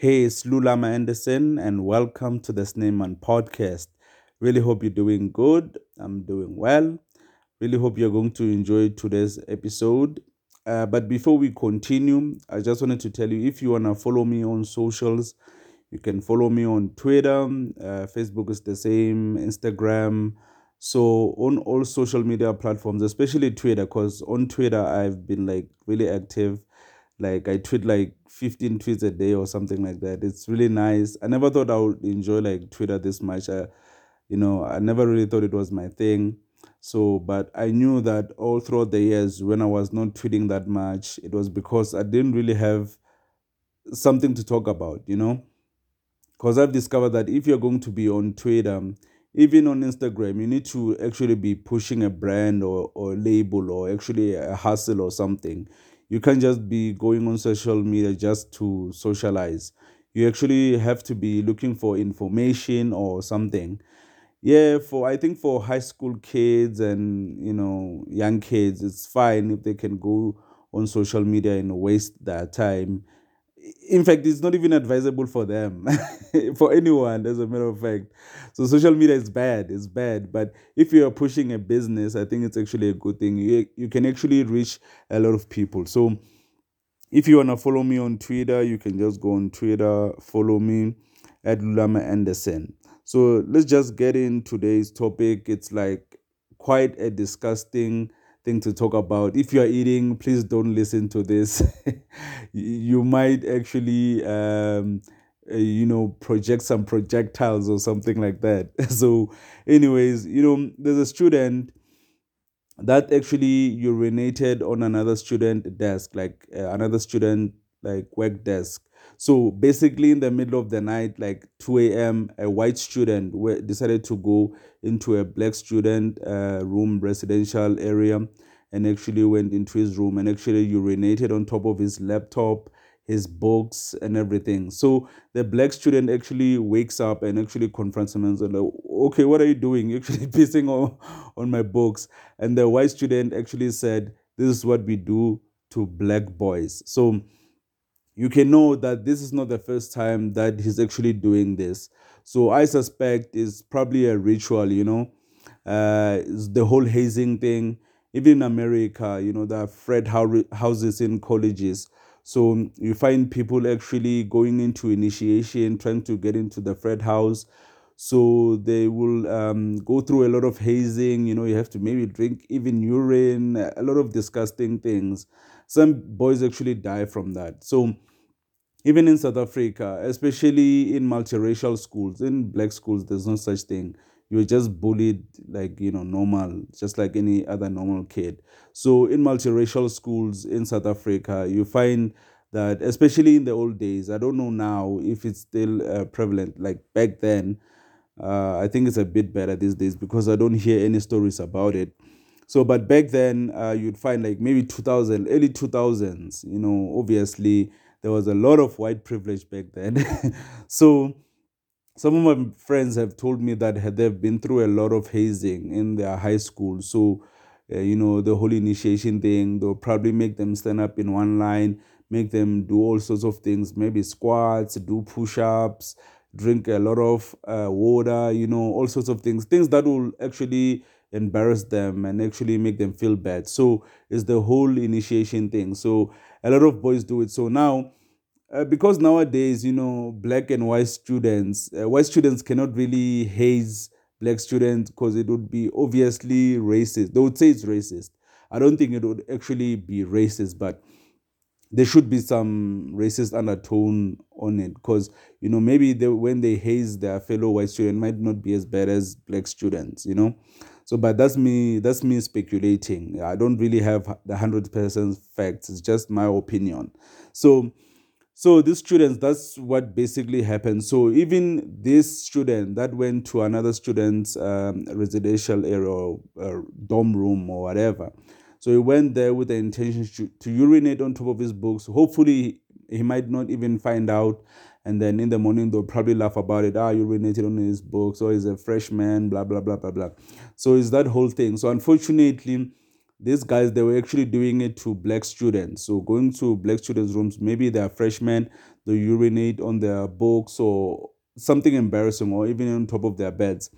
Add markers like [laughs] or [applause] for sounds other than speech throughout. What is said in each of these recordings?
Hey, it's Lulama Anderson, and welcome to the Snakeman podcast. Really hope you're doing good. I'm doing well. Really hope you're going to enjoy today's episode. Uh, but before we continue, I just wanted to tell you if you want to follow me on socials, you can follow me on Twitter. Uh, Facebook is the same, Instagram. So, on all social media platforms, especially Twitter, because on Twitter, I've been like really active like I tweet like 15 tweets a day or something like that. It's really nice. I never thought I would enjoy like Twitter this much. I, you know, I never really thought it was my thing. So, but I knew that all throughout the years when I was not tweeting that much, it was because I didn't really have something to talk about, you know? Because I've discovered that if you're going to be on Twitter, even on Instagram, you need to actually be pushing a brand or, or label or actually a hustle or something you can't just be going on social media just to socialize. You actually have to be looking for information or something. Yeah for i think for high school kids and you know young kids it's fine if they can go on social media and waste their time in fact, it's not even advisable for them, [laughs] for anyone, as a matter of fact. So social media is bad, it's bad. But if you are pushing a business, I think it's actually a good thing. You, you can actually reach a lot of people. So if you want to follow me on Twitter, you can just go on Twitter, follow me at Lulama Anderson. So let's just get in today's topic. It's like quite a disgusting thing to talk about. If you are eating, please don't listen to this. [laughs] you might actually, um, uh, you know, project some projectiles or something like that. [laughs] so, anyways, you know, there's a student that actually urinated on another student desk, like uh, another student like work desk. So basically, in the middle of the night, like 2 a.m., a white student decided to go into a black student uh, room, residential area, and actually went into his room and actually urinated on top of his laptop, his books, and everything. So the black student actually wakes up and actually confronts him and says, Okay, what are you doing? You're actually [laughs] pissing on, on my books. And the white student actually said, This is what we do to black boys. So you can know that this is not the first time that he's actually doing this. So I suspect it's probably a ritual, you know. Uh, the whole hazing thing, even in America, you know, there are fred houses in colleges. So you find people actually going into initiation, trying to get into the fred house. So they will um, go through a lot of hazing. You know, you have to maybe drink even urine, a lot of disgusting things. Some boys actually die from that. So even in South Africa, especially in multiracial schools, in black schools, there's no such thing. You're just bullied like, you know, normal, just like any other normal kid. So in multiracial schools in South Africa, you find that, especially in the old days, I don't know now if it's still uh, prevalent, like back then, uh, I think it's a bit better these days because I don't hear any stories about it. So, but back then, uh, you'd find like maybe 2000, early 2000s, you know, obviously there was a lot of white privilege back then. [laughs] so some of my friends have told me that they've been through a lot of hazing in their high school. So, uh, you know, the whole initiation thing, they'll probably make them stand up in one line, make them do all sorts of things, maybe squats, do push ups, drink a lot of uh, water, you know, all sorts of things, things that will actually embarrass them and actually make them feel bad. So it's the whole initiation thing. So a lot of boys do it. So now, uh, because nowadays, you know, black and white students, uh, white students cannot really haze black students because it would be obviously racist. They would say it's racist. I don't think it would actually be racist, but there should be some racist undertone on it because you know maybe they, when they haze their fellow white student might not be as bad as black students you know so, but that's me. That's me speculating. I don't really have the hundred percent facts. It's just my opinion. So, so these students, that's what basically happened. So even this student that went to another student's um, residential area, or, dorm room, or whatever. So he went there with the intention to, to urinate on top of his books. Hopefully, he might not even find out and then in the morning they'll probably laugh about it. Ah, you urinated on his books, or he's a freshman, blah blah blah blah blah. So it's that whole thing. So unfortunately, these guys they were actually doing it to black students. So going to black students' rooms, maybe they are freshmen, they urinate on their books or something embarrassing or even on top of their beds.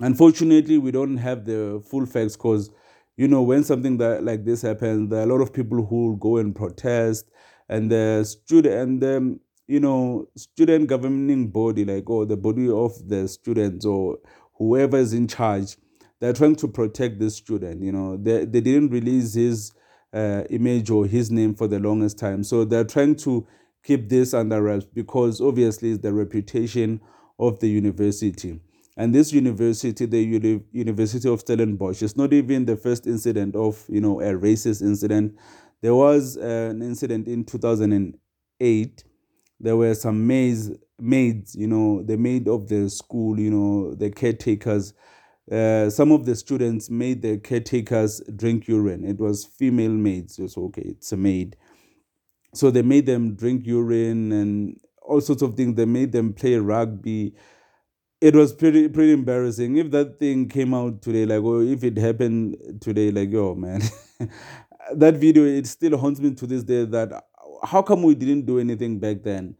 Unfortunately, we don't have the full facts because you know when something that like this happens, there are a lot of people who go and protest, and the student and the you know student governing body like or the body of the students or whoever is in charge they're trying to protect this student you know. They, they didn't release his uh, image or his name for the longest time. So they're trying to keep this under wraps because obviously it's the reputation of the university. And this university the Uni- university of stellenbosch is not even the first incident of you know a racist incident. There was uh, an incident in 2008 there were some maids maids you know the maid of the school you know the caretakers uh, some of the students made the caretakers drink urine. It was female maids. So, okay, it's a maid. So they made them drink urine and all sorts of things. They made them play rugby. It was pretty pretty embarrassing. If that thing came out today, like, or if it happened today, like, yo, man, [laughs] that video it still haunts me to this day. That how come we didn't do anything back then?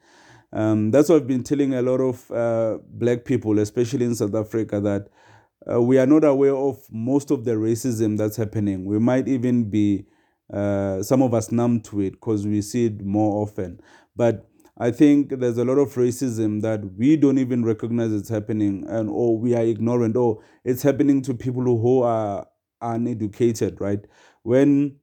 Um, that's what I've been telling a lot of uh, black people, especially in South Africa, that uh, we are not aware of most of the racism that's happening. We might even be, uh, some of us, numb to it because we see it more often. But I think there's a lot of racism that we don't even recognize it's happening, and or we are ignorant, or it's happening to people who are uneducated, right? When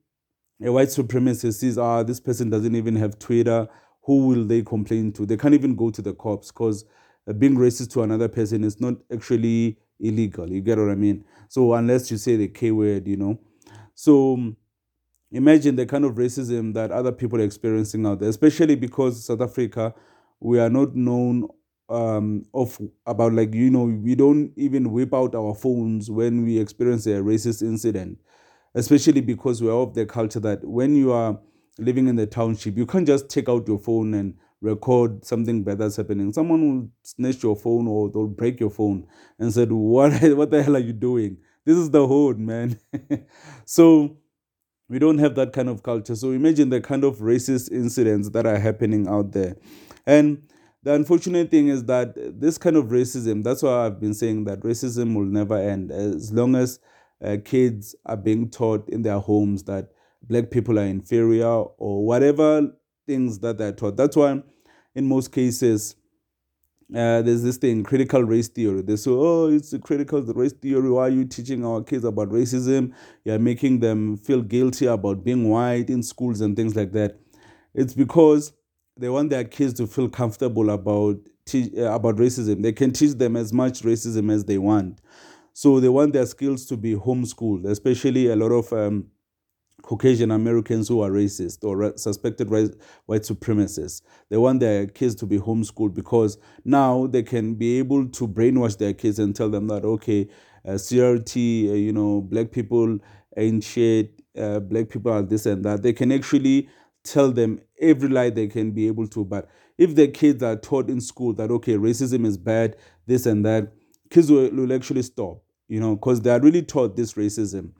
a white supremacist sees, ah, this person doesn't even have Twitter, who will they complain to? They can't even go to the cops because uh, being racist to another person is not actually illegal. You get what I mean? So unless you say the K word, you know. So imagine the kind of racism that other people are experiencing out there, especially because South Africa, we are not known um, of about like you know we don't even whip out our phones when we experience a racist incident, especially because we're of the culture that when you are living in the township, you can't just take out your phone and record something bad that's happening. Someone will snatch your phone or they'll break your phone and said, What [laughs] what the hell are you doing? This is the hood, man. [laughs] so we don't have that kind of culture. So imagine the kind of racist incidents that are happening out there. And the unfortunate thing is that this kind of racism, that's why I've been saying that racism will never end as long as uh, kids are being taught in their homes that black people are inferior or whatever things that they're taught. That's why, in most cases, uh, there's this thing, critical race theory. They say, oh, it's a critical race theory. Why are you teaching our kids about racism? You're making them feel guilty about being white in schools and things like that. It's because they want their kids to feel comfortable about te- uh, about racism. They can teach them as much racism as they want. So they want their skills to be homeschooled, especially a lot of um, Caucasian Americans who are racist or suspected white supremacists. They want their kids to be homeschooled because now they can be able to brainwash their kids and tell them that, okay, uh, CRT, uh, you know, black people ain't shit, uh, black people are this and that. They can actually tell them every lie they can be able to. But if the kids are taught in school that, okay, racism is bad, this and that, kids will, will actually stop, you know, because they are really taught this racism.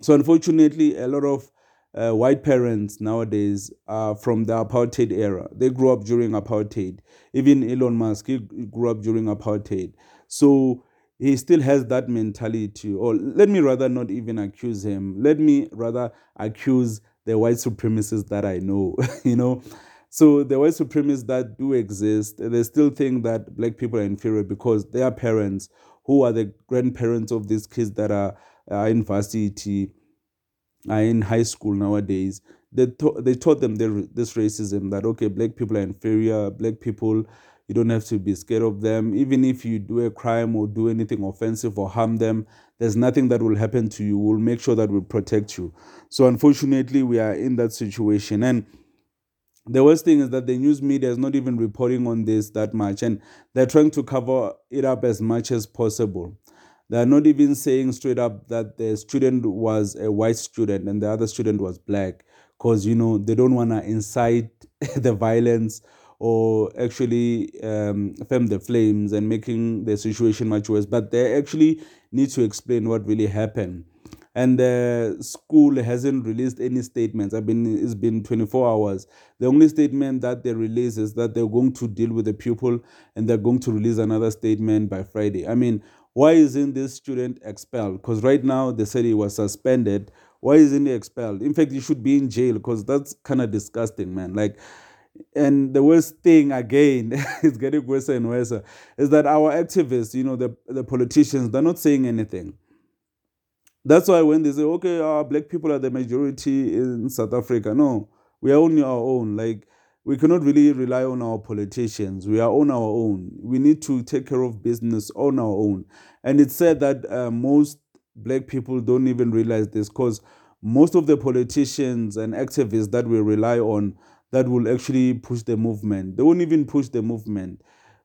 So, unfortunately, a lot of uh, white parents nowadays are from the apartheid era. They grew up during apartheid. Even Elon Musk, he grew up during apartheid. So, he still has that mentality. Or let me rather not even accuse him. Let me rather accuse the white supremacists that I know, [laughs] you know. So the white supremacists that do exist, they still think that black people are inferior because their parents, who are the grandparents of these kids that are uh, in varsity, are in high school nowadays, they, th- they taught them this racism that, okay, black people are inferior, black people, you don't have to be scared of them. Even if you do a crime or do anything offensive or harm them, there's nothing that will happen to you. We'll make sure that we protect you. So, unfortunately, we are in that situation. And the worst thing is that the news media is not even reporting on this that much and they're trying to cover it up as much as possible. They're not even saying straight up that the student was a white student and the other student was black because you know they don't want to incite [laughs] the violence or actually um, fan the flames and making the situation much worse. But they actually need to explain what really happened and the school hasn't released any statements. I've been it's been 24 hours. The only statement that they release is that they're going to deal with the pupil and they're going to release another statement by Friday. I mean, why isn't this student expelled? Because right now they said he was suspended. Why isn't he expelled? In fact, he should be in jail because that's kind of disgusting, man. Like, and the worst thing again [laughs] is getting worse and worse is that our activists, you know, the the politicians, they're not saying anything. That's why when they say, okay, our black people are the majority in South Africa, no, we are only our own. Like we cannot really rely on our politicians. We are on our own. We need to take care of business on our own. And it's said that uh, most black people don't even realize this because most of the politicians and activists that we rely on that will actually push the movement, they won't even push the movement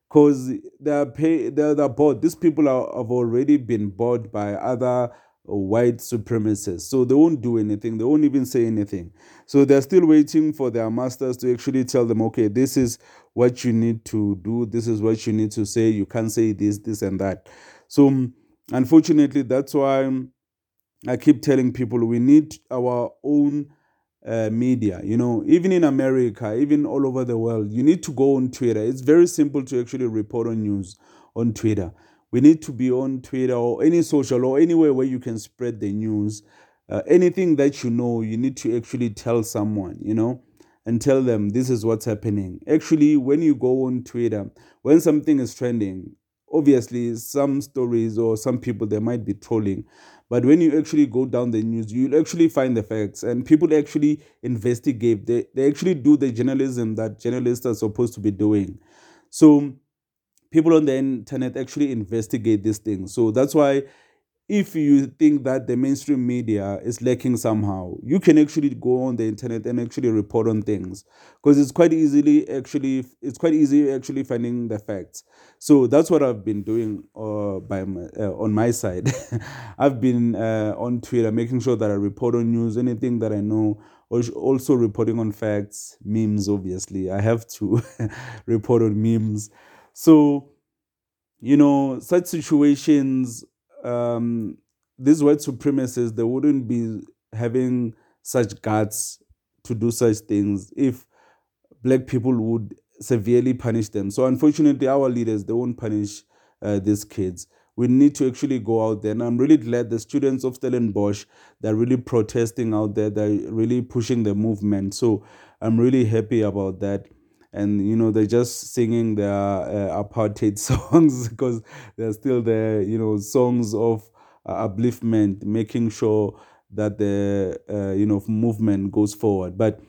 because they are pay they're, they're bought. These people are, have already been bought by other white supremacists. So they won't do anything. They won't even say anything. So they're still waiting for their masters to actually tell them, okay, this is what you need to do. This is what you need to say. You can't say this, this, and that. So unfortunately, that's why I keep telling people we need our own uh, media. You know, even in America, even all over the world, you need to go on Twitter. It's very simple to actually report on news on Twitter we need to be on Twitter or any social or anywhere where you can spread the news. Uh, anything that you know, you need to actually tell someone, you know, and tell them this is what's happening. Actually, when you go on Twitter, when something is trending, obviously some stories or some people they might be trolling but when you actually go down the news you'll actually find the facts and people actually investigate they, they actually do the journalism that journalists are supposed to be doing so people on the internet actually investigate these things. So that's why if you think that the mainstream media is lacking somehow, you can actually go on the internet and actually report on things because it's quite easily actually it's quite easy actually finding the facts. So that's what I've been doing uh, by my, uh, on my side. [laughs] I've been uh, on Twitter making sure that I report on news, anything that I know, also reporting on facts, memes. Obviously, I have to [laughs] report on memes so, you know, such situations, um, these white supremacists, they wouldn't be having such guts to do such things if black people would severely punish them. So, unfortunately, our leaders, they won't punish uh, these kids. We need to actually go out there. And I'm really glad the students of Stellenbosch, they're really protesting out there. They're really pushing the movement. So I'm really happy about that and you know they're just singing their uh, apartheid [laughs] songs because they're still there you know songs of uh, upliftment making sure that the uh, you know movement goes forward. But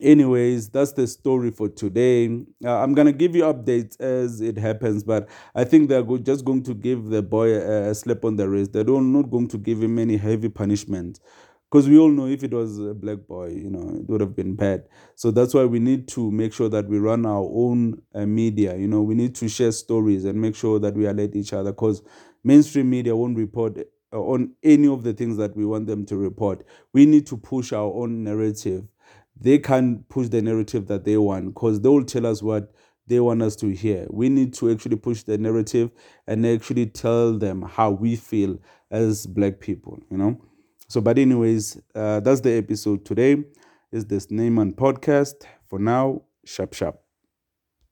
anyways that's the story for today. Uh, i'm gonna give you updates as it happens but i think they're go- just going to give the boy a, a slap on the wrist. They're not going to give him any heavy punishment because we all know if it was a black boy, you know, it would have been bad. So that's why we need to make sure that we run our own uh, media. You know, we need to share stories and make sure that we alert each other because mainstream media won't report uh, on any of the things that we want them to report. We need to push our own narrative. They can't push the narrative that they want because they will tell us what they want us to hear. We need to actually push the narrative and actually tell them how we feel as black people, you know. So, but anyways, uh, that's the episode today. Is this Neyman podcast? For now, sharp sharp.